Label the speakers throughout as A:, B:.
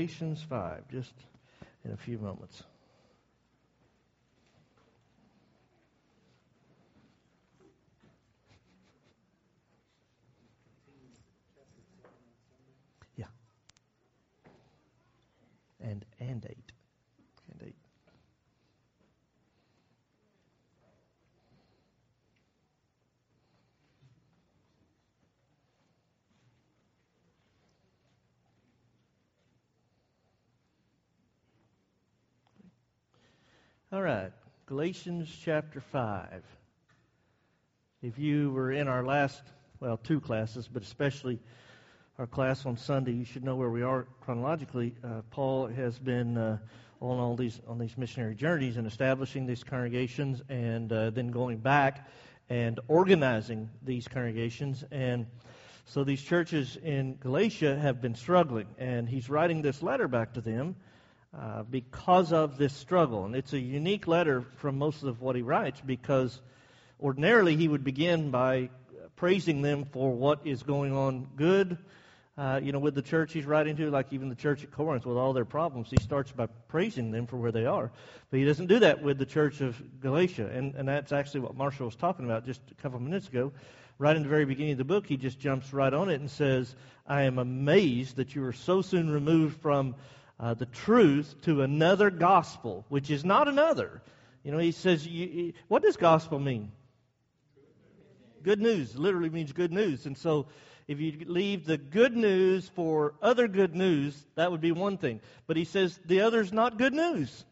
A: Galatians 5, just in a few moments. Yeah. And and 8. And 8. All right, Galatians chapter 5. If you were in our last, well, two classes, but especially our class on Sunday, you should know where we are chronologically. Uh, Paul has been uh, on all these on these missionary journeys and establishing these congregations, and uh, then going back and organizing these congregations. And so these churches in Galatia have been struggling, and he's writing this letter back to them uh, because of this struggle. And it's a unique letter from most of what he writes because ordinarily he would begin by praising them for what is going on good. Uh, you know, with the church he's writing to, like even the church at Corinth, with all their problems, he starts by praising them for where they are. But he doesn't do that with the church of Galatia. And, and that's actually what Marshall was talking about just a couple of minutes ago. Right in the very beginning of the book, he just jumps right on it and says, I am amazed that you are so soon removed from uh, the truth to another gospel, which is not another. You know, he says, you, what does gospel mean? Good news literally means good news. And so if you leave the good news for other good news, that would be one thing. But he says the other's not good news.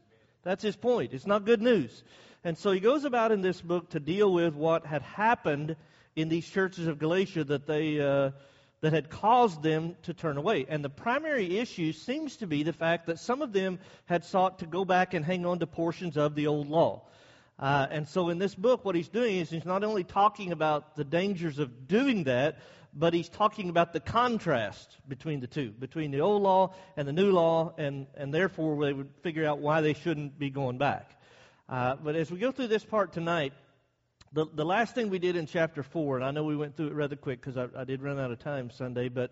A: That's his point. It's not good news. And so he goes about in this book to deal with what had happened in these churches of Galatia that they. Uh, that had caused them to turn away. And the primary issue seems to be the fact that some of them had sought to go back and hang on to portions of the old law. Uh, and so in this book, what he's doing is he's not only talking about the dangers of doing that, but he's talking about the contrast between the two, between the old law and the new law, and, and therefore they would figure out why they shouldn't be going back. Uh, but as we go through this part tonight, the, the last thing we did in chapter 4, and I know we went through it rather quick because I, I, did run out of time Sunday, but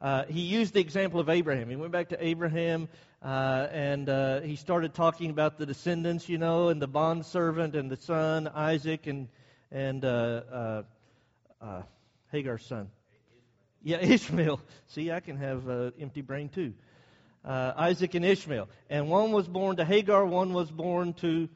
A: uh, he used the example of Abraham. He went back to Abraham uh, and uh, he started talking about the descendants, you know, and the bondservant and the son, Isaac, and, and uh, uh, uh, Hagar's son. Yeah, Ishmael. See, I can have uh, empty brain too. Uh, Isaac and Ishmael. And one was born to Hagar, one was born to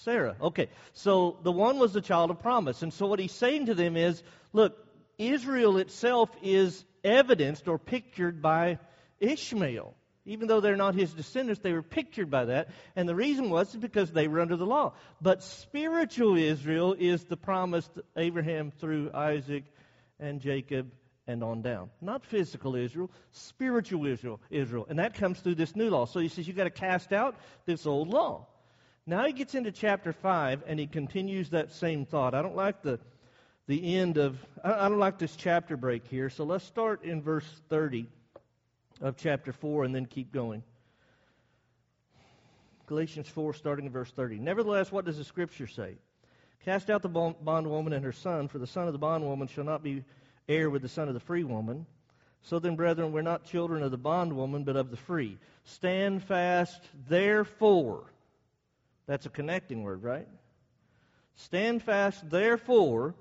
A: Sarah. Okay, so the one was the child of promise. And so what he's saying to them is look, Israel itself is evidenced or pictured by Ishmael. Even though they're not his descendants, they were pictured by that. And the reason was because they were under the law. But spiritual Israel is the promised Abraham through Isaac and Jacob and on down. Not physical Israel, spiritual Israel, Israel. And that comes through this new law. So he says you've got to cast out this old law. Now he gets into chapter 5 and he continues that same thought. I don't like the, the end of, I don't like this chapter break here. So let's start in verse 30 of chapter 4 and then keep going. Galatians 4, starting in verse 30. Nevertheless, what does the scripture say? Cast out the bondwoman and her son, for the son of the bondwoman shall not be heir with the son of the free woman. So then, brethren, we're not children of the bondwoman, but of the free. Stand fast, therefore that's a connecting word, right? Stand fast, therefore,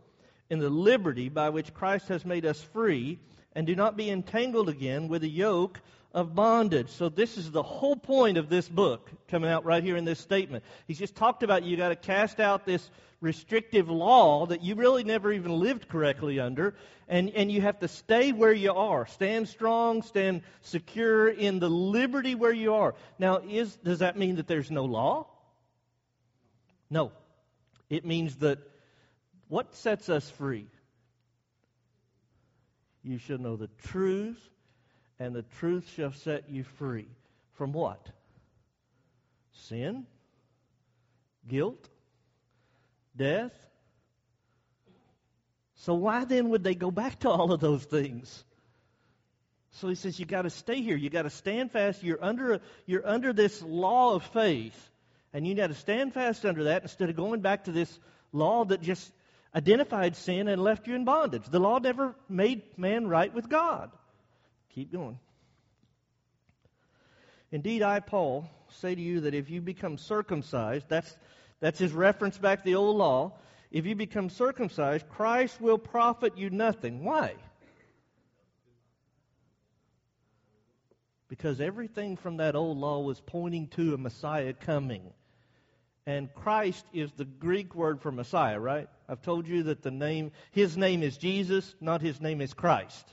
A: in the liberty by which Christ has made us free, and do not be entangled again with the yoke of bondage. So this is the whole point of this book coming out right here in this statement. He's just talked about you got to cast out this restrictive law that you really never even lived correctly under, and, and you have to stay where you are. Stand strong, stand secure in the liberty where you are. Now, is, does that mean that there's no law? No. It means that what sets us free? You shall know the truth, and the truth shall set you free. From what? Sin? Guilt? Death? So why then would they go back to all of those things? So he says you got to stay here. You got to stand fast. You're under you're under this law of faith and you got to stand fast under that instead of going back to this law that just identified sin and left you in bondage. The law never made man right with God. Keep going. Indeed, I, Paul, say to you that if you become circumcised, that's, that's his reference back to the old law. If you become circumcised, Christ will profit you nothing. Why? Because everything from that old law was pointing to a Messiah coming. And Christ is the Greek word for Messiah, right? I've told you that the name, his name is Jesus, not his name is Christ.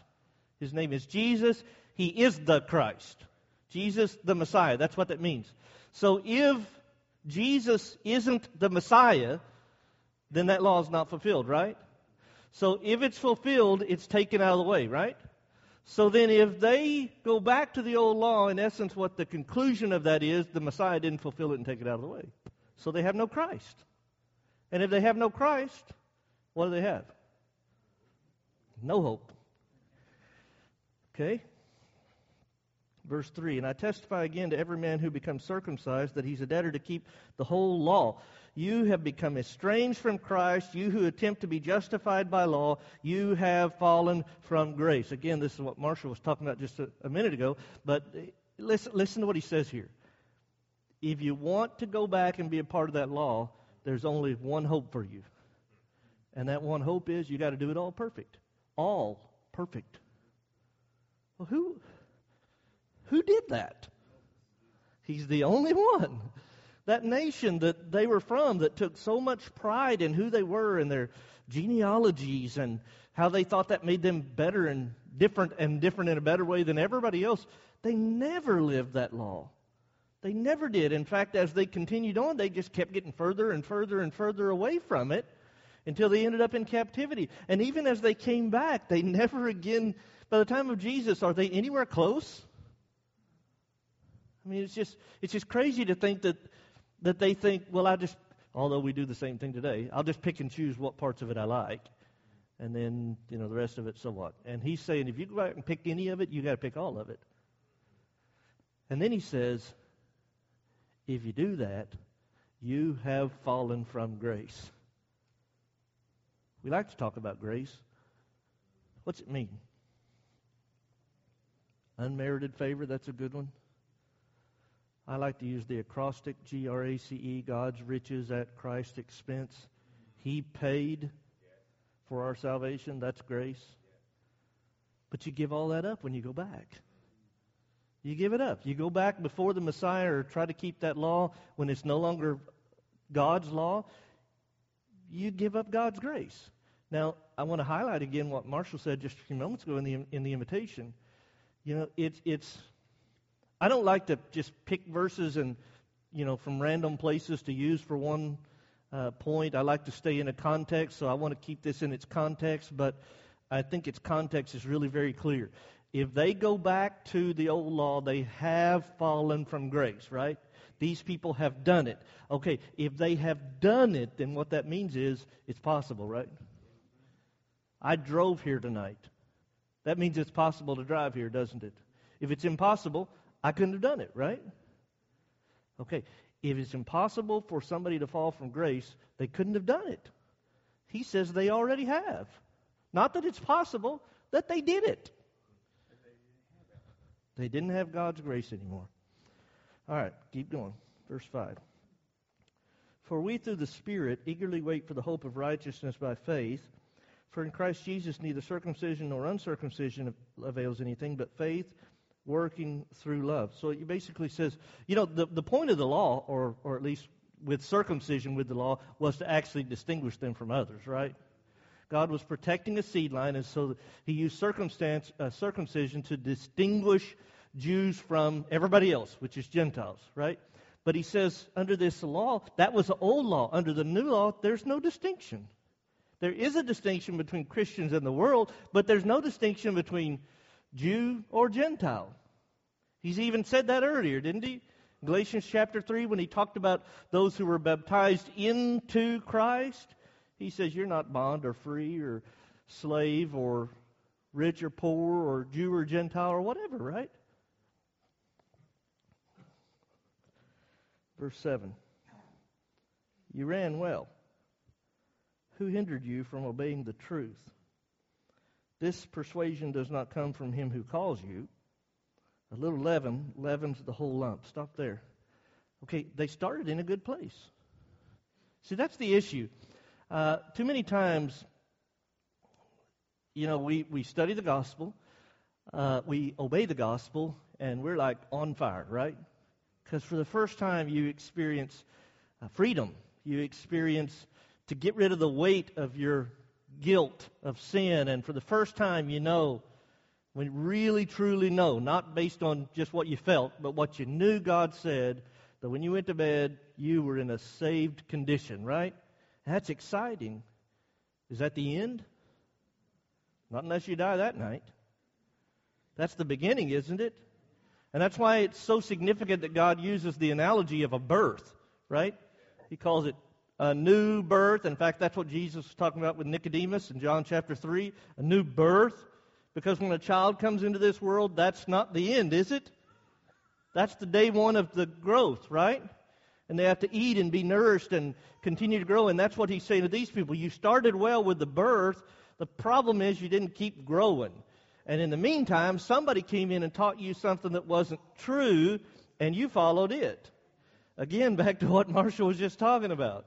A: His name is Jesus. He is the Christ. Jesus, the Messiah. That's what that means. So if Jesus isn't the Messiah, then that law is not fulfilled, right? So if it's fulfilled, it's taken out of the way, right? So then, if they go back to the old law, in essence, what the conclusion of that is, the Messiah didn't fulfill it and take it out of the way. So they have no Christ. And if they have no Christ, what do they have? No hope. Okay? Verse 3 And I testify again to every man who becomes circumcised that he's a debtor to keep the whole law. You have become estranged from Christ. You who attempt to be justified by law, you have fallen from grace. Again, this is what Marshall was talking about just a, a minute ago. But eh, listen, listen to what he says here if you want to go back and be a part of that law, there's only one hope for you. And that one hope is you got to do it all perfect. All perfect. Well, who who did that? He's the only one. That nation that they were from that took so much pride in who they were and their genealogies and how they thought that made them better and different and different in a better way than everybody else, they never lived that law. They never did. In fact, as they continued on, they just kept getting further and further and further away from it until they ended up in captivity. And even as they came back, they never again, by the time of Jesus, are they anywhere close? I mean, it's just, it's just crazy to think that, that they think, well, I just, although we do the same thing today, I'll just pick and choose what parts of it I like. And then, you know, the rest of it, so what? And he's saying, if you go out and pick any of it, you got to pick all of it. And then he says, if you do that, you have fallen from grace. We like to talk about grace. What's it mean? Unmerited favor, that's a good one. I like to use the acrostic G R A C E, God's riches at Christ's expense. He paid for our salvation, that's grace. But you give all that up when you go back. You give it up. You go back before the Messiah or try to keep that law when it's no longer God's law. You give up God's grace. Now, I want to highlight again what Marshall said just a few moments ago in the in the invitation. You know, it's it's. I don't like to just pick verses and you know from random places to use for one uh, point. I like to stay in a context, so I want to keep this in its context. But I think its context is really very clear if they go back to the old law, they have fallen from grace, right? These people have done it. Okay, if they have done it, then what that means is it's possible, right? I drove here tonight. That means it's possible to drive here, doesn't it? If it's impossible, I couldn't have done it, right? Okay, if it's impossible for somebody to fall from grace, they couldn't have done it. He says they already have. Not that it's possible, that they did it. They didn't have God's grace anymore. All right, keep going. Verse 5. For we through the Spirit eagerly wait for the hope of righteousness by faith. For in Christ Jesus neither circumcision nor uncircumcision avails anything, but faith working through love. So it basically says, you know, the, the point of the law, or, or at least with circumcision with the law, was to actually distinguish them from others, right? God was protecting a seed line, and so he used circumstance, uh, circumcision to distinguish Jews from everybody else, which is Gentiles, right? But he says under this law, that was the old law. Under the new law, there's no distinction. There is a distinction between Christians and the world, but there's no distinction between Jew or Gentile. He's even said that earlier, didn't he? Galatians chapter 3, when he talked about those who were baptized into Christ, he says, You're not bond or free or slave or rich or poor or Jew or Gentile or whatever, right? Verse 7 You ran well. Who hindered you from obeying the truth? This persuasion does not come from him who calls you. A little leaven leavens the whole lump. Stop there. Okay, they started in a good place. See, that's the issue. Uh, too many times, you know, we, we study the gospel, uh, we obey the gospel, and we're like on fire, right? Because for the first time, you experience uh, freedom. You experience to get rid of the weight of your guilt of sin. And for the first time, you know, when really truly know, not based on just what you felt, but what you knew God said, that when you went to bed, you were in a saved condition, right? That's exciting. Is that the end? Not unless you die that night. That's the beginning, isn't it? And that's why it's so significant that God uses the analogy of a birth, right? He calls it a new birth. In fact, that's what Jesus was talking about with Nicodemus in John chapter 3 a new birth. Because when a child comes into this world, that's not the end, is it? That's the day one of the growth, right? And they have to eat and be nourished and continue to grow. And that's what he's saying to these people. You started well with the birth. The problem is you didn't keep growing. And in the meantime, somebody came in and taught you something that wasn't true, and you followed it. Again, back to what Marshall was just talking about.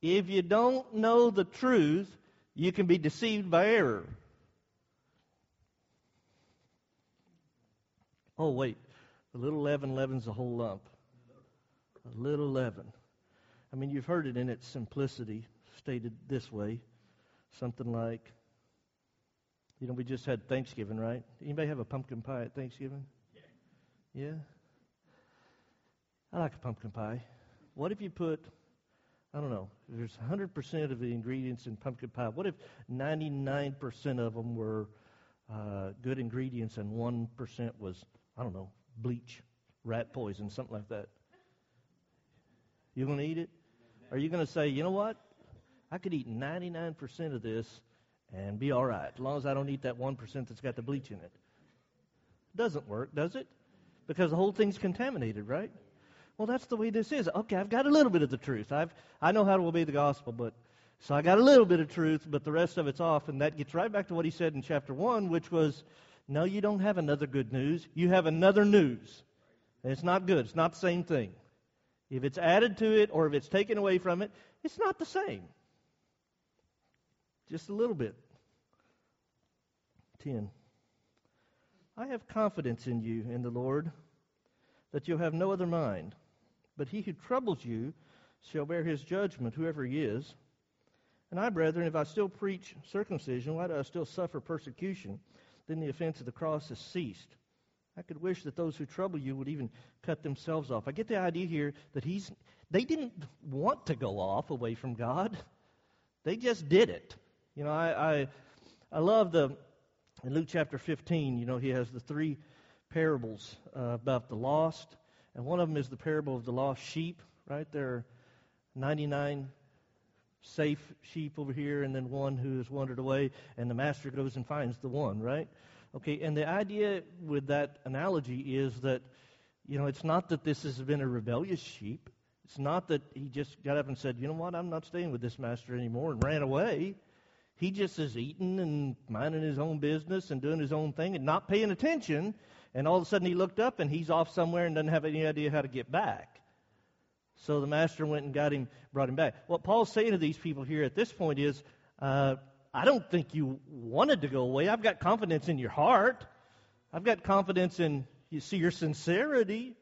A: If you don't know the truth, you can be deceived by error. Oh, wait. A little leaven leavens the whole lump. A little leaven. I mean, you've heard it in its simplicity, stated this way something like, you know, we just had Thanksgiving, right? Anybody have a pumpkin pie at Thanksgiving? Yeah. Yeah? I like a pumpkin pie. What if you put, I don't know, there's 100% of the ingredients in pumpkin pie. What if 99% of them were uh, good ingredients and 1% was, I don't know, bleach, rat poison, something like that? You going to eat it? Are you going to say, you know what? I could eat 99% of this and be all right, as long as I don't eat that 1% that's got the bleach in it. Doesn't work, does it? Because the whole thing's contaminated, right? Well, that's the way this is. Okay, I've got a little bit of the truth. I've I know how to obey the gospel, but so I got a little bit of truth, but the rest of it's off, and that gets right back to what he said in chapter one, which was, no, you don't have another good news. You have another news. And it's not good. It's not the same thing. If it's added to it or if it's taken away from it, it's not the same. Just a little bit. 10. I have confidence in you, in the Lord, that you'll have no other mind. But he who troubles you shall bear his judgment, whoever he is. And I, brethren, if I still preach circumcision, why do I still suffer persecution? Then the offense of the cross has ceased. I could wish that those who trouble you would even cut themselves off. I get the idea here that he's they didn't want to go off away from God. They just did it. You know, I, I, I love the, in Luke chapter 15, you know, he has the three parables uh, about the lost. And one of them is the parable of the lost sheep, right? There are 99 safe sheep over here, and then one who has wandered away, and the master goes and finds the one, right? Okay, and the idea with that analogy is that, you know, it's not that this has been a rebellious sheep. It's not that he just got up and said, you know what, I'm not staying with this master anymore and ran away. He just is eating and minding his own business and doing his own thing and not paying attention. And all of a sudden he looked up and he's off somewhere and doesn't have any idea how to get back. So the master went and got him, brought him back. What Paul's saying to these people here at this point is, uh, I don't think you wanted to go away. I've got confidence in your heart. I've got confidence in you see your sincerity,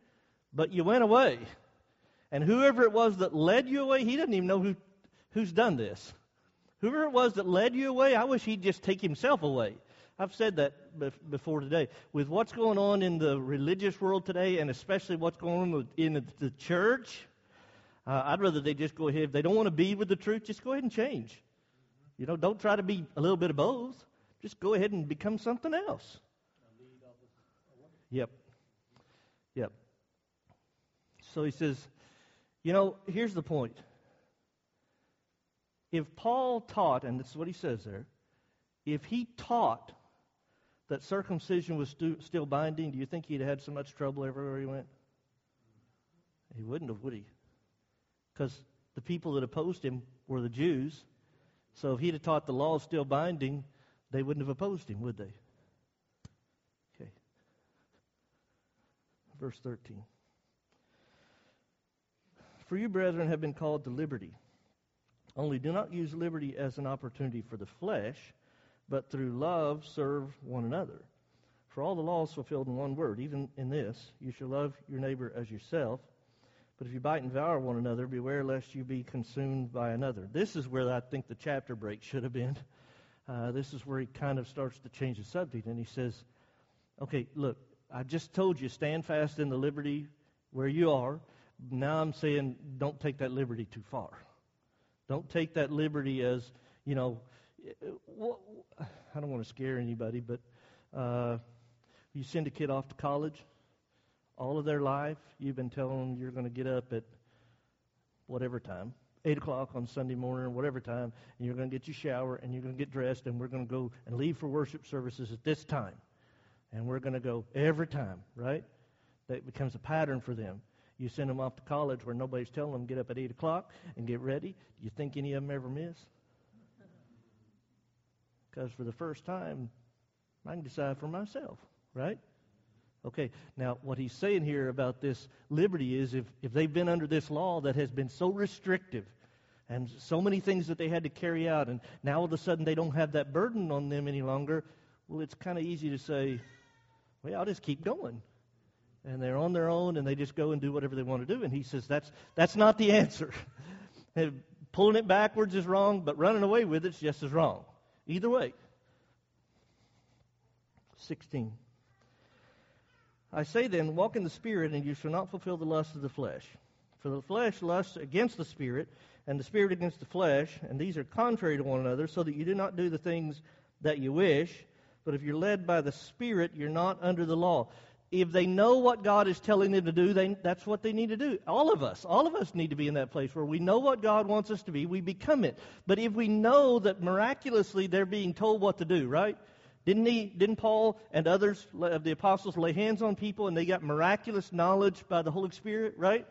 A: but you went away. And whoever it was that led you away, he doesn't even know who, who's done this. Whoever it was that led you away, I wish he'd just take himself away. I've said that before today. With what's going on in the religious world today, and especially what's going on in the church, uh, I'd rather they just go ahead. If they don't want to be with the truth, just go ahead and change. You know, don't try to be a little bit of both. Just go ahead and become something else. Yep. Yep. So he says, you know, here's the point if Paul taught, and this is what he says there, if he taught that circumcision was stu- still binding, do you think he'd had so much trouble everywhere he went? He wouldn't have, would he? Because the people that opposed him were the Jews. So if he'd have taught the law is still binding, they wouldn't have opposed him, would they? Okay. verse 13. For you, brethren, have been called to liberty. Only do not use liberty as an opportunity for the flesh, but through love serve one another. For all the law is fulfilled in one word, even in this you shall love your neighbor as yourself. But if you bite and devour one another, beware lest you be consumed by another. This is where I think the chapter break should have been. Uh, this is where he kind of starts to change the subject, and he says, Okay, look, I just told you, stand fast in the liberty where you are. Now I'm saying, don't take that liberty too far. Don't take that liberty as, you know, I don't want to scare anybody, but uh, you send a kid off to college, all of their life, you've been telling them you're going to get up at whatever time, 8 o'clock on Sunday morning or whatever time, and you're going to get your shower and you're going to get dressed and we're going to go and leave for worship services at this time. And we're going to go every time, right? That becomes a pattern for them. You send them off to college where nobody's telling them get up at 8 o'clock and get ready. Do you think any of them ever miss? Because for the first time, I can decide for myself, right? Okay, now what he's saying here about this liberty is if, if they've been under this law that has been so restrictive and so many things that they had to carry out, and now all of a sudden they don't have that burden on them any longer, well, it's kind of easy to say, well, I'll just keep going and they're on their own and they just go and do whatever they want to do. And he says that's, that's not the answer. Pulling it backwards is wrong, but running away with it's just as wrong. Either way. 16. I say then, walk in the Spirit, and you shall not fulfill the lust of the flesh. For the flesh lusts against the Spirit, and the Spirit against the flesh, and these are contrary to one another, so that you do not do the things that you wish. But if you're led by the Spirit, you're not under the law if they know what God is telling them to do, they, that's what they need to do. All of us, all of us need to be in that place where we know what God wants us to be, we become it. But if we know that miraculously they're being told what to do, right? Didn't he? Didn't Paul and others of the apostles lay hands on people and they got miraculous knowledge by the Holy Spirit, right?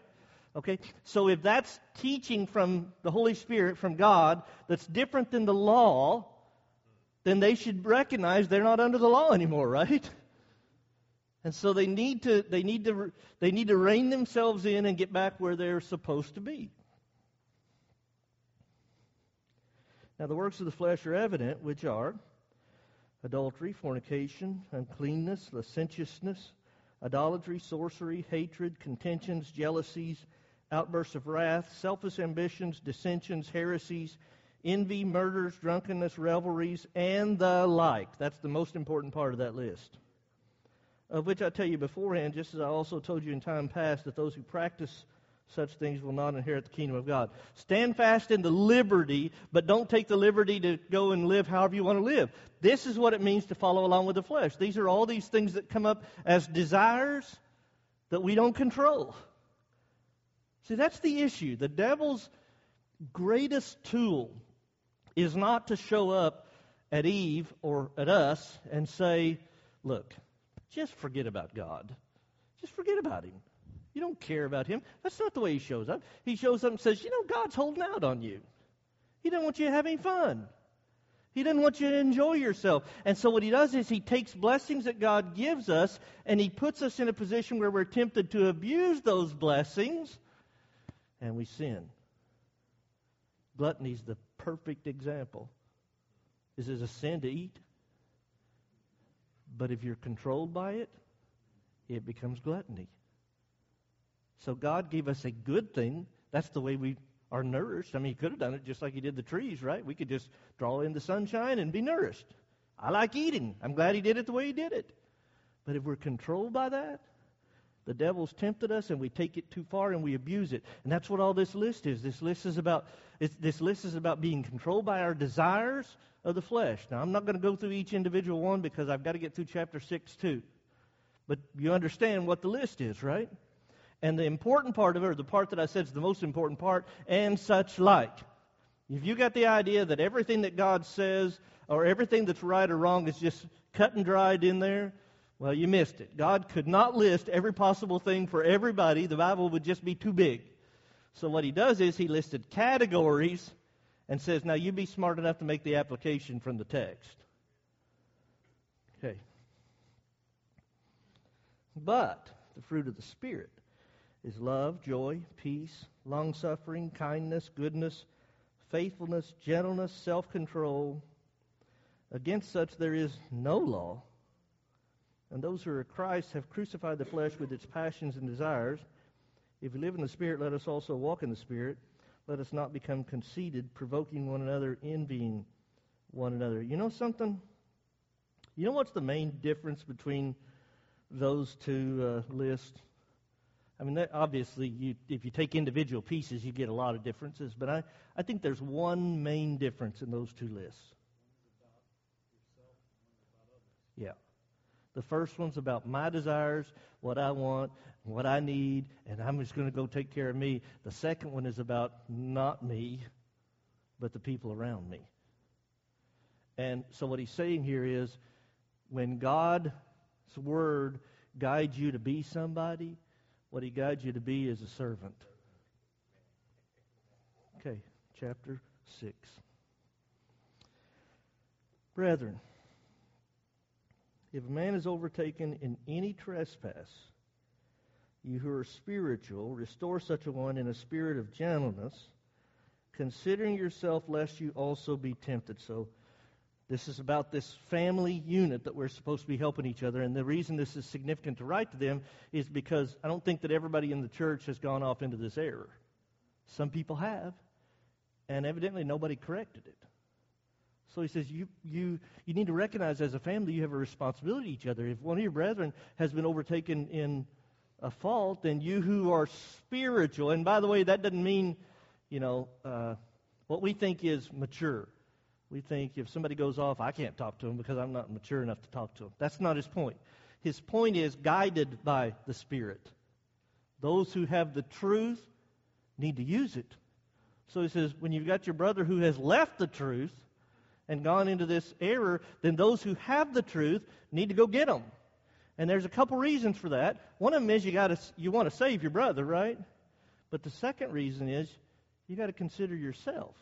A: Okay, so if that's teaching from the Holy Spirit, from God, that's different than the law, then they should recognize they're not under the law anymore, right? And so they need to they need to they need to rein themselves in and get back where they're supposed to be. Now the works of the flesh are evident, which are adultery, fornication, uncleanness, licentiousness, idolatry, sorcery, hatred, contentions, jealousies, outbursts of wrath, selfish ambitions, dissensions, heresies, envy, murders, drunkenness, revelries, and the like. That's the most important part of that list of which I tell you beforehand, just as I also told you in time past, that those who practice such things will not inherit the kingdom of God. Stand fast in the liberty, but don't take the liberty to go and live however you want to live. This is what it means to follow along with the flesh. These are all these things that come up as desires that we don't control. See, that's the issue. The devil's greatest tool is not to show up at Eve or at us and say, Look, just forget about God. Just forget about Him. You don't care about Him. That's not the way He shows up. He shows up and says, You know, God's holding out on you. He doesn't want you to have any fun. He doesn't want you to enjoy yourself. And so what he does is he takes blessings that God gives us and he puts us in a position where we're tempted to abuse those blessings and we sin. Gluttony is the perfect example. Is it a sin to eat? But if you're controlled by it, it becomes gluttony. So God gave us a good thing. That's the way we are nourished. I mean, He could have done it just like He did the trees, right? We could just draw in the sunshine and be nourished. I like eating. I'm glad He did it the way He did it. But if we're controlled by that, the devil's tempted us and we take it too far and we abuse it. And that's what all this list is. This list is about this list is about being controlled by our desires of the flesh. Now I'm not going to go through each individual one because I've got to get through chapter 6 too. But you understand what the list is, right? And the important part of it, or the part that I said is the most important part, and such like. If you got the idea that everything that God says or everything that's right or wrong is just cut and dried in there, well, you missed it. God could not list every possible thing for everybody. The Bible would just be too big. So what he does is he listed categories and says, now you be smart enough to make the application from the text. Okay. But the fruit of the Spirit is love, joy, peace, long suffering, kindness, goodness, faithfulness, gentleness, self control. Against such there is no law. And those who are Christ have crucified the flesh with its passions and desires. If we live in the Spirit, let us also walk in the Spirit. Let us not become conceited, provoking one another, envying one another. You know something? You know what's the main difference between those two uh, lists? I mean, that, obviously, you, if you take individual pieces, you get a lot of differences, but I, I think there's one main difference in those two lists. Yeah. The first one's about my desires, what I want, what I need, and I'm just going to go take care of me. The second one is about not me, but the people around me. And so what he's saying here is when God's word guides you to be somebody, what he guides you to be is a servant. Okay, chapter 6. Brethren, if a man is overtaken in any trespass, you who are spiritual, restore such a one in a spirit of gentleness, considering yourself lest you also be tempted. So, this is about this family unit that we're supposed to be helping each other. And the reason this is significant to write to them is because I don't think that everybody in the church has gone off into this error. Some people have, and evidently nobody corrected it. So he says, you, you, you need to recognize as a family you have a responsibility to each other. If one of your brethren has been overtaken in a fault, then you who are spiritual, and by the way, that doesn't mean, you know, uh, what we think is mature. We think if somebody goes off, I can't talk to him because I'm not mature enough to talk to him. That's not his point. His point is guided by the Spirit. Those who have the truth need to use it. So he says, when you've got your brother who has left the truth and gone into this error, then those who have the truth need to go get them. And there's a couple reasons for that. One of them is you got to you want to save your brother, right? But the second reason is you got to consider yourself.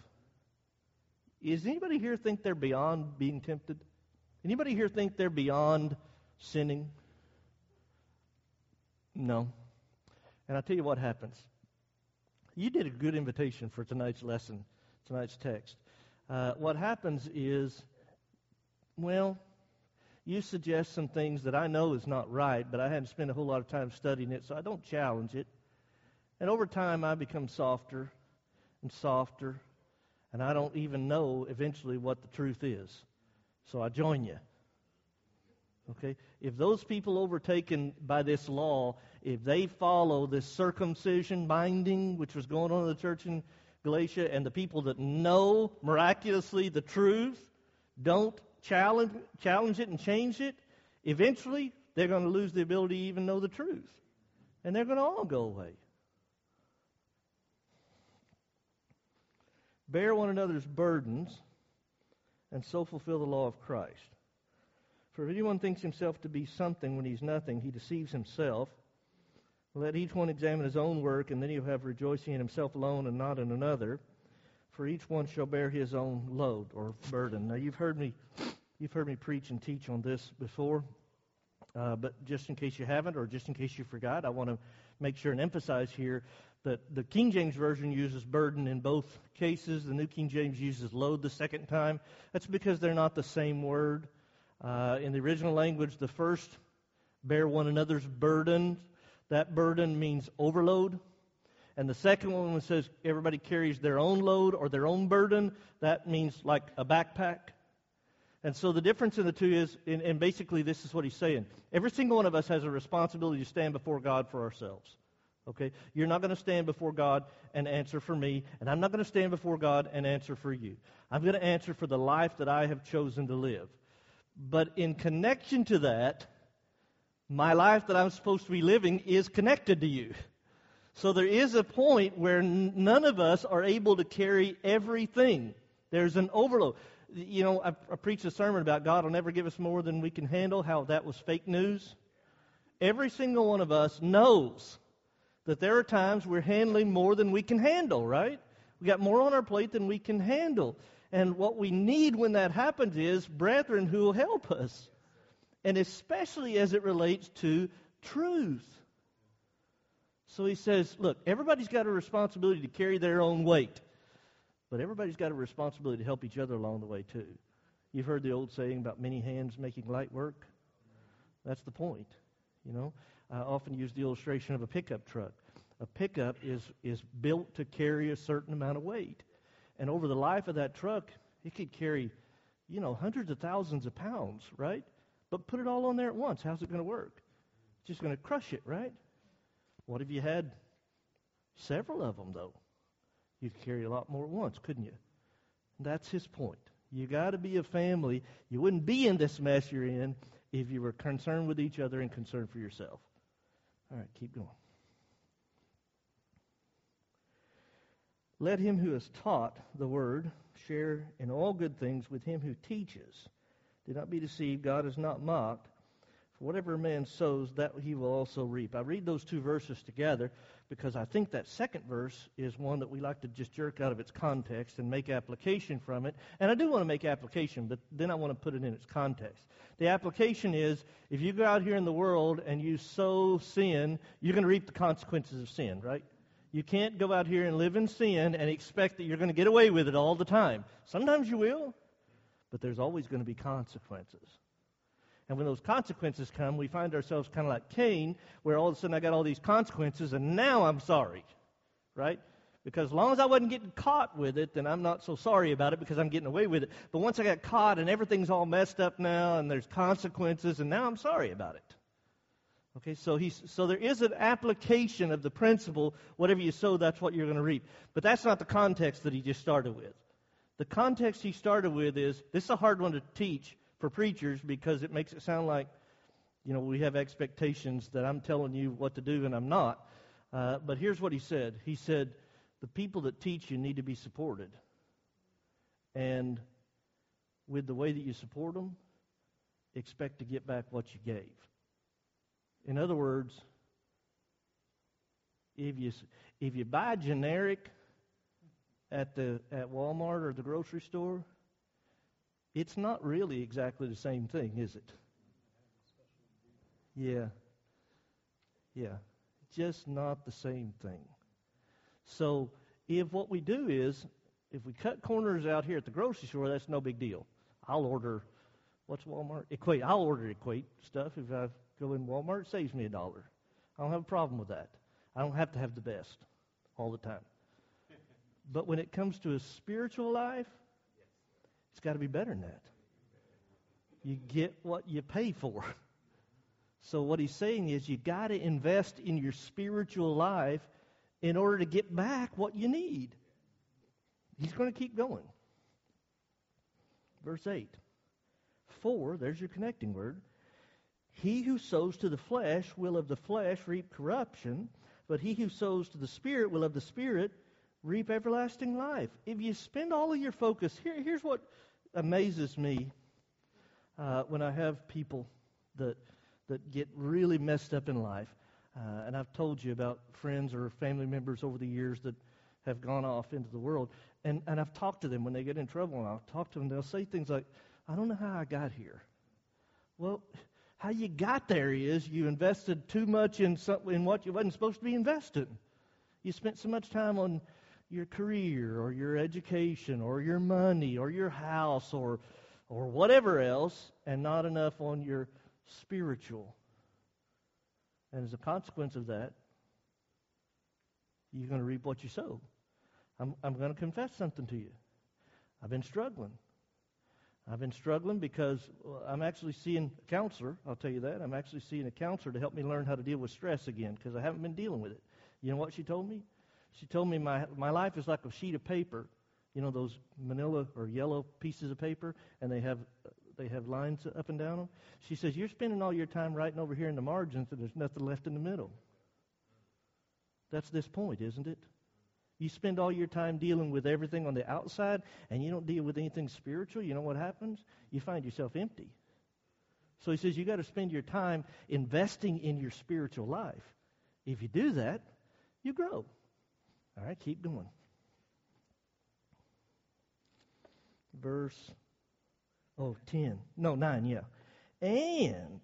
A: Is anybody here think they're beyond being tempted? Anybody here think they're beyond sinning? No. And I'll tell you what happens. You did a good invitation for tonight's lesson, tonight's text. Uh, what happens is, well, you suggest some things that I know is not right, but I hadn't spent a whole lot of time studying it, so I don't challenge it. And over time, I become softer and softer and I don't even know eventually what the truth is. So I join you. Okay? If those people overtaken by this law, if they follow this circumcision binding, which was going on in the church in Galatia, and the people that know miraculously the truth don't challenge, challenge it and change it, eventually they're going to lose the ability to even know the truth. And they're going to all go away. Bear one another's burdens, and so fulfill the law of Christ. For if anyone thinks himself to be something when he's nothing, he deceives himself. Let each one examine his own work, and then he'll have rejoicing in himself alone and not in another. For each one shall bear his own load or burden. Now you've heard me, you've heard me preach and teach on this before, uh, but just in case you haven't, or just in case you forgot, I want to make sure and emphasize here the King James Version uses burden in both cases. The New King James uses load the second time. That's because they're not the same word. Uh, in the original language, the first, bear one another's burden, that burden means overload. And the second one says everybody carries their own load or their own burden, that means like a backpack. And so the difference in the two is, and basically this is what he's saying. Every single one of us has a responsibility to stand before God for ourselves. Okay? You're not going to stand before God and answer for me, and I'm not going to stand before God and answer for you. I'm going to answer for the life that I have chosen to live. But in connection to that, my life that I'm supposed to be living is connected to you. So there is a point where n- none of us are able to carry everything. There's an overload. You know, I, I preached a sermon about God will never give us more than we can handle, how that was fake news. Every single one of us knows that there are times we're handling more than we can handle, right? We got more on our plate than we can handle. And what we need when that happens is brethren who will help us. And especially as it relates to truth. So he says, look, everybody's got a responsibility to carry their own weight, but everybody's got a responsibility to help each other along the way, too. You've heard the old saying about many hands making light work? That's the point. You know, I often use the illustration of a pickup truck. A pickup is, is built to carry a certain amount of weight. And over the life of that truck, it could carry, you know, hundreds of thousands of pounds, right? But put it all on there at once. How's it going to work? It's just going to crush it, right? What if you had several of them, though? You could carry a lot more at once, couldn't you? That's his point. You got to be a family. You wouldn't be in this mess you're in if you were concerned with each other and concerned for yourself. All right, keep going. Let him who is taught the word share in all good things with him who teaches. Do not be deceived. God is not mocked. Whatever man sows, that he will also reap. I read those two verses together because I think that second verse is one that we like to just jerk out of its context and make application from it. And I do want to make application, but then I want to put it in its context. The application is if you go out here in the world and you sow sin, you're going to reap the consequences of sin, right? You can't go out here and live in sin and expect that you're going to get away with it all the time. Sometimes you will, but there's always going to be consequences. And when those consequences come, we find ourselves kind of like Cain, where all of a sudden I got all these consequences and now I'm sorry, right? Because as long as I wasn't getting caught with it, then I'm not so sorry about it because I'm getting away with it. But once I got caught and everything's all messed up now and there's consequences and now I'm sorry about it. Okay, so he's so there is an application of the principle, whatever you sow, that's what you're going to reap. But that's not the context that he just started with. The context he started with is this is a hard one to teach for preachers because it makes it sound like, you know, we have expectations that I'm telling you what to do and I'm not. Uh, but here's what he said He said, the people that teach you need to be supported. And with the way that you support them, expect to get back what you gave. In other words, if you if you buy generic at the at Walmart or the grocery store, it's not really exactly the same thing, is it? Yeah. Yeah. Just not the same thing. So, if what we do is, if we cut corners out here at the grocery store, that's no big deal. I'll order, what's Walmart? Equate. I'll order Equate stuff. If I go in Walmart, it saves me a dollar. I don't have a problem with that. I don't have to have the best all the time. But when it comes to a spiritual life, got to be better than that. You get what you pay for. So what he's saying is you got to invest in your spiritual life in order to get back what you need. He's going to keep going. Verse 8. For, there's your connecting word. He who sows to the flesh will of the flesh reap corruption, but he who sows to the Spirit will of the Spirit reap everlasting life. If you spend all of your focus, here, here's what amazes me uh, when I have people that that get really messed up in life. Uh, and I've told you about friends or family members over the years that have gone off into the world. And, and I've talked to them when they get in trouble, and I'll talk to them. They'll say things like, I don't know how I got here. Well, how you got there is you invested too much in, some, in what you wasn't supposed to be invested. You spent so much time on your career or your education or your money or your house or or whatever else and not enough on your spiritual. And as a consequence of that, you're going to reap what you sow. I'm, I'm going to confess something to you. I've been struggling. I've been struggling because uh, I'm actually seeing a counselor. I'll tell you that. I'm actually seeing a counselor to help me learn how to deal with stress again because I haven't been dealing with it. You know what she told me? She told me my, my life is like a sheet of paper, you know, those manila or yellow pieces of paper, and they have, they have lines up and down them. She says, You're spending all your time writing over here in the margins, and there's nothing left in the middle. That's this point, isn't it? You spend all your time dealing with everything on the outside, and you don't deal with anything spiritual. You know what happens? You find yourself empty. So he says, you got to spend your time investing in your spiritual life. If you do that, you grow. All right, keep going. Verse, oh, 10. No, 9, yeah. And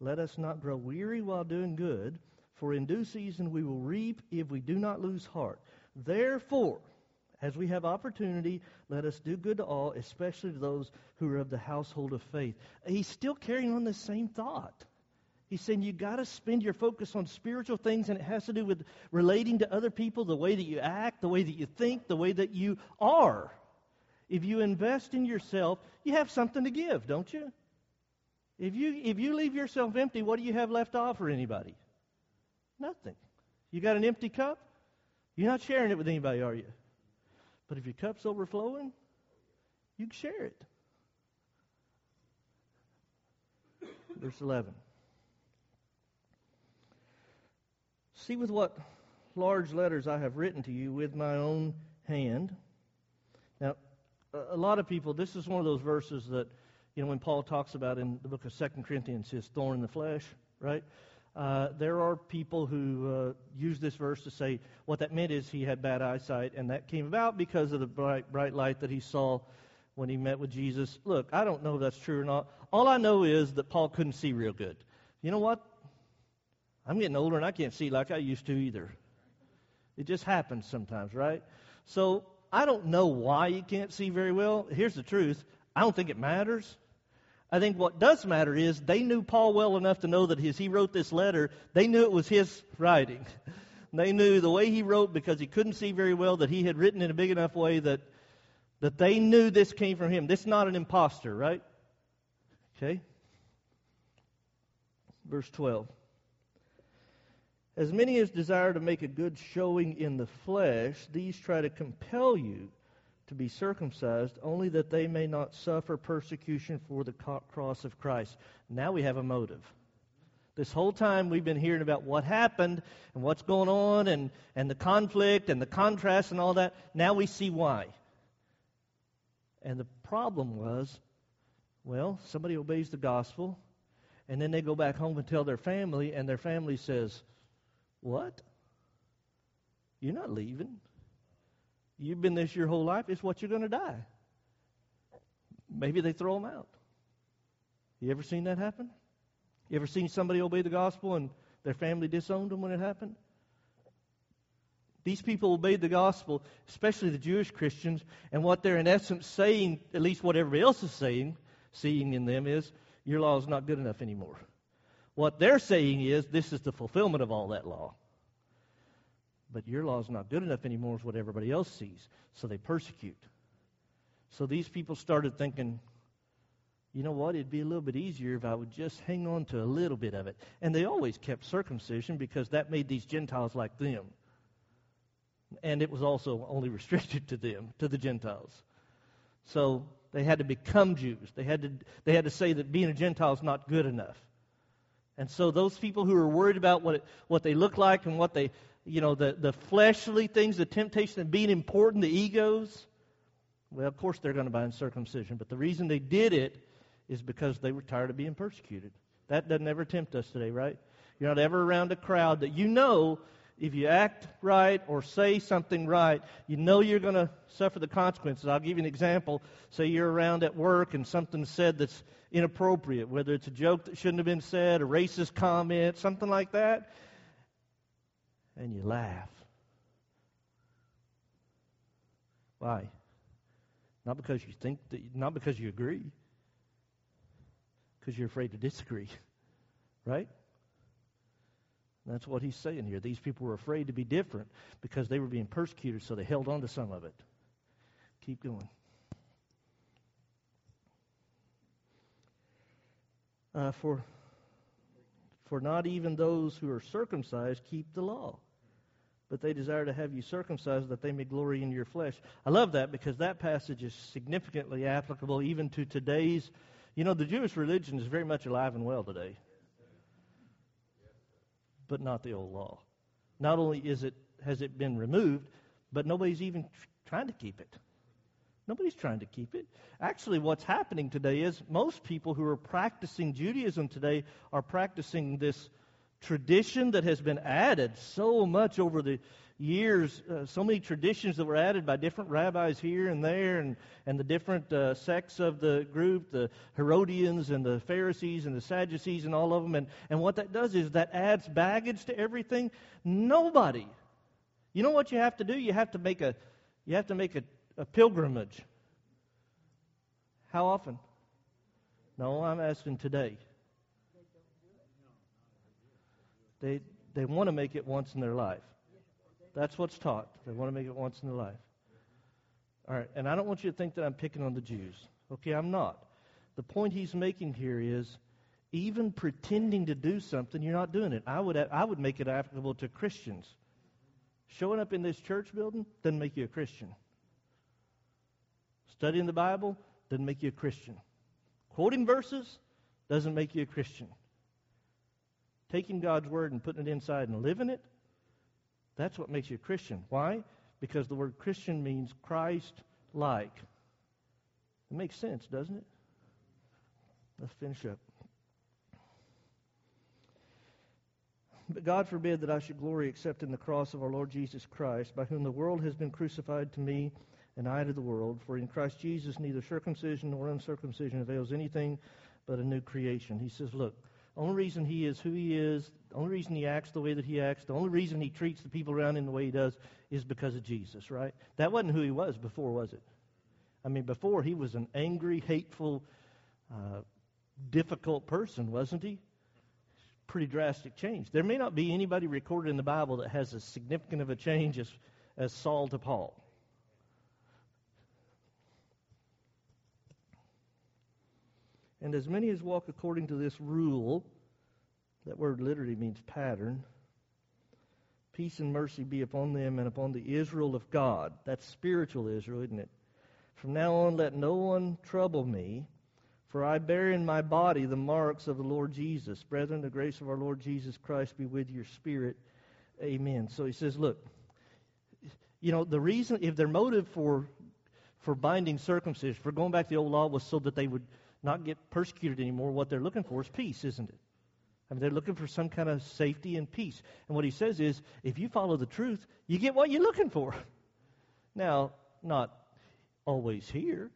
A: let us not grow weary while doing good, For in due season we will reap if we do not lose heart. Therefore, as we have opportunity, let us do good to all, especially to those who are of the household of faith. He's still carrying on the same thought. He's saying you got to spend your focus on spiritual things, and it has to do with relating to other people, the way that you act, the way that you think, the way that you are. If you invest in yourself, you have something to give, don't you? If you if you leave yourself empty, what do you have left to offer anybody? Nothing. You got an empty cup? You're not sharing it with anybody, are you? But if your cup's overflowing, you can share it. Verse 11. See with what large letters I have written to you with my own hand. Now, a lot of people, this is one of those verses that, you know, when Paul talks about in the book of Second Corinthians, his thorn in the flesh, right? Uh, there are people who uh, use this verse to say what that meant is he had bad eyesight, and that came about because of the bright, bright light that he saw when he met with Jesus. Look, I don't know if that's true or not. All I know is that Paul couldn't see real good. You know what? I'm getting older and I can't see like I used to either. It just happens sometimes, right? So I don't know why you can't see very well. Here's the truth I don't think it matters. I think what does matter is they knew Paul well enough to know that as he wrote this letter, they knew it was his writing. They knew the way he wrote because he couldn't see very well that he had written in a big enough way that that they knew this came from him. This is not an impostor, right? Okay. Verse 12. As many as desire to make a good showing in the flesh, these try to compel you to be circumcised, only that they may not suffer persecution for the cross of Christ. Now we have a motive. This whole time we've been hearing about what happened and what's going on and, and the conflict and the contrast and all that. Now we see why. And the problem was well, somebody obeys the gospel, and then they go back home and tell their family, and their family says, What? You're not leaving. You've been this your whole life. It's what you're going to die. Maybe they throw them out. You ever seen that happen? You ever seen somebody obey the gospel and their family disowned them when it happened? These people obeyed the gospel, especially the Jewish Christians, and what they're in essence saying, at least what everybody else is saying, seeing in them, is your law is not good enough anymore. What they're saying is this is the fulfillment of all that law. But your law is not good enough anymore, is what everybody else sees. So they persecute. So these people started thinking, you know what? It'd be a little bit easier if I would just hang on to a little bit of it. And they always kept circumcision because that made these Gentiles like them. And it was also only restricted to them, to the Gentiles. So they had to become Jews. They had to, they had to say that being a Gentile is not good enough. And so those people who are worried about what, it, what they look like and what they, you know, the, the fleshly things, the temptation of being important, the egos, well, of course they're going to buy in circumcision. But the reason they did it is because they were tired of being persecuted. That doesn't ever tempt us today, right? You're not ever around a crowd that you know if you act right or say something right, you know you're going to suffer the consequences. I'll give you an example. Say you're around at work and something's said that's inappropriate, whether it's a joke that shouldn't have been said, a racist comment, something like that and you laugh. Why? Not because you think that, not because you agree, because you're afraid to disagree, right? That's what he's saying here. These people were afraid to be different because they were being persecuted, so they held on to some of it. Keep going. Uh, for for not even those who are circumcised keep the law, but they desire to have you circumcised that they may glory in your flesh. I love that because that passage is significantly applicable even to today's. You know, the Jewish religion is very much alive and well today, but not the old law. Not only is it has it been removed, but nobody's even trying to keep it. Nobody's trying to keep it. Actually, what's happening today is most people who are practicing Judaism today are practicing this tradition that has been added so much over the years, uh, so many traditions that were added by different rabbis here and there, and, and the different uh, sects of the group, the Herodians and the Pharisees and the Sadducees and all of them. And, and what that does is that adds baggage to everything. Nobody. You know what you have to do? You have to make a, you have to make a, a pilgrimage. How often? No, I'm asking today. They, they want to make it once in their life. That's what's taught. They want to make it once in their life. All right, and I don't want you to think that I'm picking on the Jews. Okay, I'm not. The point he's making here is even pretending to do something, you're not doing it. I would, I would make it applicable to Christians. Showing up in this church building doesn't make you a Christian. Studying the Bible doesn't make you a Christian. Quoting verses doesn't make you a Christian. Taking God's word and putting it inside and living it that's what makes you a Christian. Why? Because the word Christian means Christ like. It makes sense, doesn't it? Let's finish up. But God forbid that I should glory except in the cross of our Lord Jesus Christ, by whom the world has been crucified to me, and I to the world. For in Christ Jesus neither circumcision nor uncircumcision avails anything but a new creation. He says, Look, only reason he is who he is, the only reason he acts the way that he acts, the only reason he treats the people around him the way he does is because of Jesus, right? That wasn't who he was before, was it? I mean, before he was an angry, hateful, uh, difficult person, wasn't he? Pretty drastic change. There may not be anybody recorded in the Bible that has as significant of a change as, as Saul to Paul. And as many as walk according to this rule, that word literally means pattern, peace and mercy be upon them and upon the Israel of God. That's spiritual Israel, isn't it? From now on, let no one trouble me, for I bear in my body the marks of the Lord Jesus. Brethren, the grace of our Lord Jesus Christ be with your spirit. Amen. So he says, look, you know, the reason, if their motive for for binding circumcision, for going back to the old law, was so that they would not get persecuted anymore, what they're looking for is peace, isn't it? I mean, they're looking for some kind of safety and peace. And what he says is, if you follow the truth, you get what you're looking for. Now, not always here,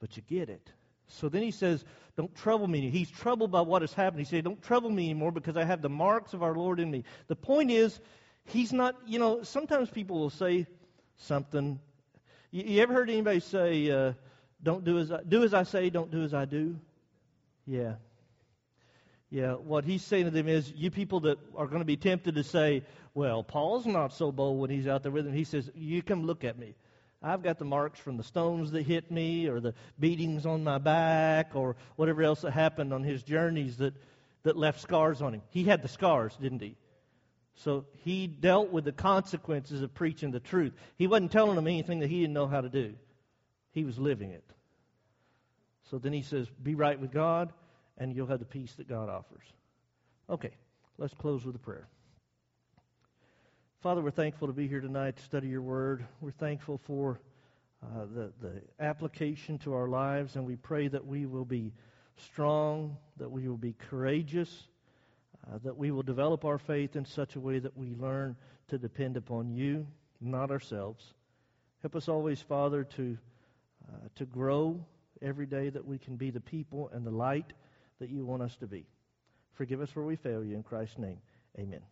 A: but you get it. So then he says, Don't trouble me. He's troubled by what has happened. He said, Don't trouble me anymore because I have the marks of our Lord in me. The point is, he's not, you know, sometimes people will say something. You, you ever heard anybody say, uh, don't do as I, do as I say, don't do as I do. Yeah. Yeah, what he's saying to them is, you people that are going to be tempted to say, well, Paul's not so bold when he's out there with them. He says, you come look at me. I've got the marks from the stones that hit me, or the beatings on my back, or whatever else that happened on his journeys that, that left scars on him. He had the scars, didn't he? So he dealt with the consequences of preaching the truth. He wasn't telling them anything that he didn't know how to do. He was living it. So then he says, Be right with God, and you'll have the peace that God offers. Okay, let's close with a prayer. Father, we're thankful to be here tonight to study your word. We're thankful for uh, the, the application to our lives, and we pray that we will be strong, that we will be courageous, uh, that we will develop our faith in such a way that we learn to depend upon you, not ourselves. Help us always, Father, to uh, to grow every day that we can be the people and the light that you want us to be. Forgive us where we fail you in Christ's name. Amen.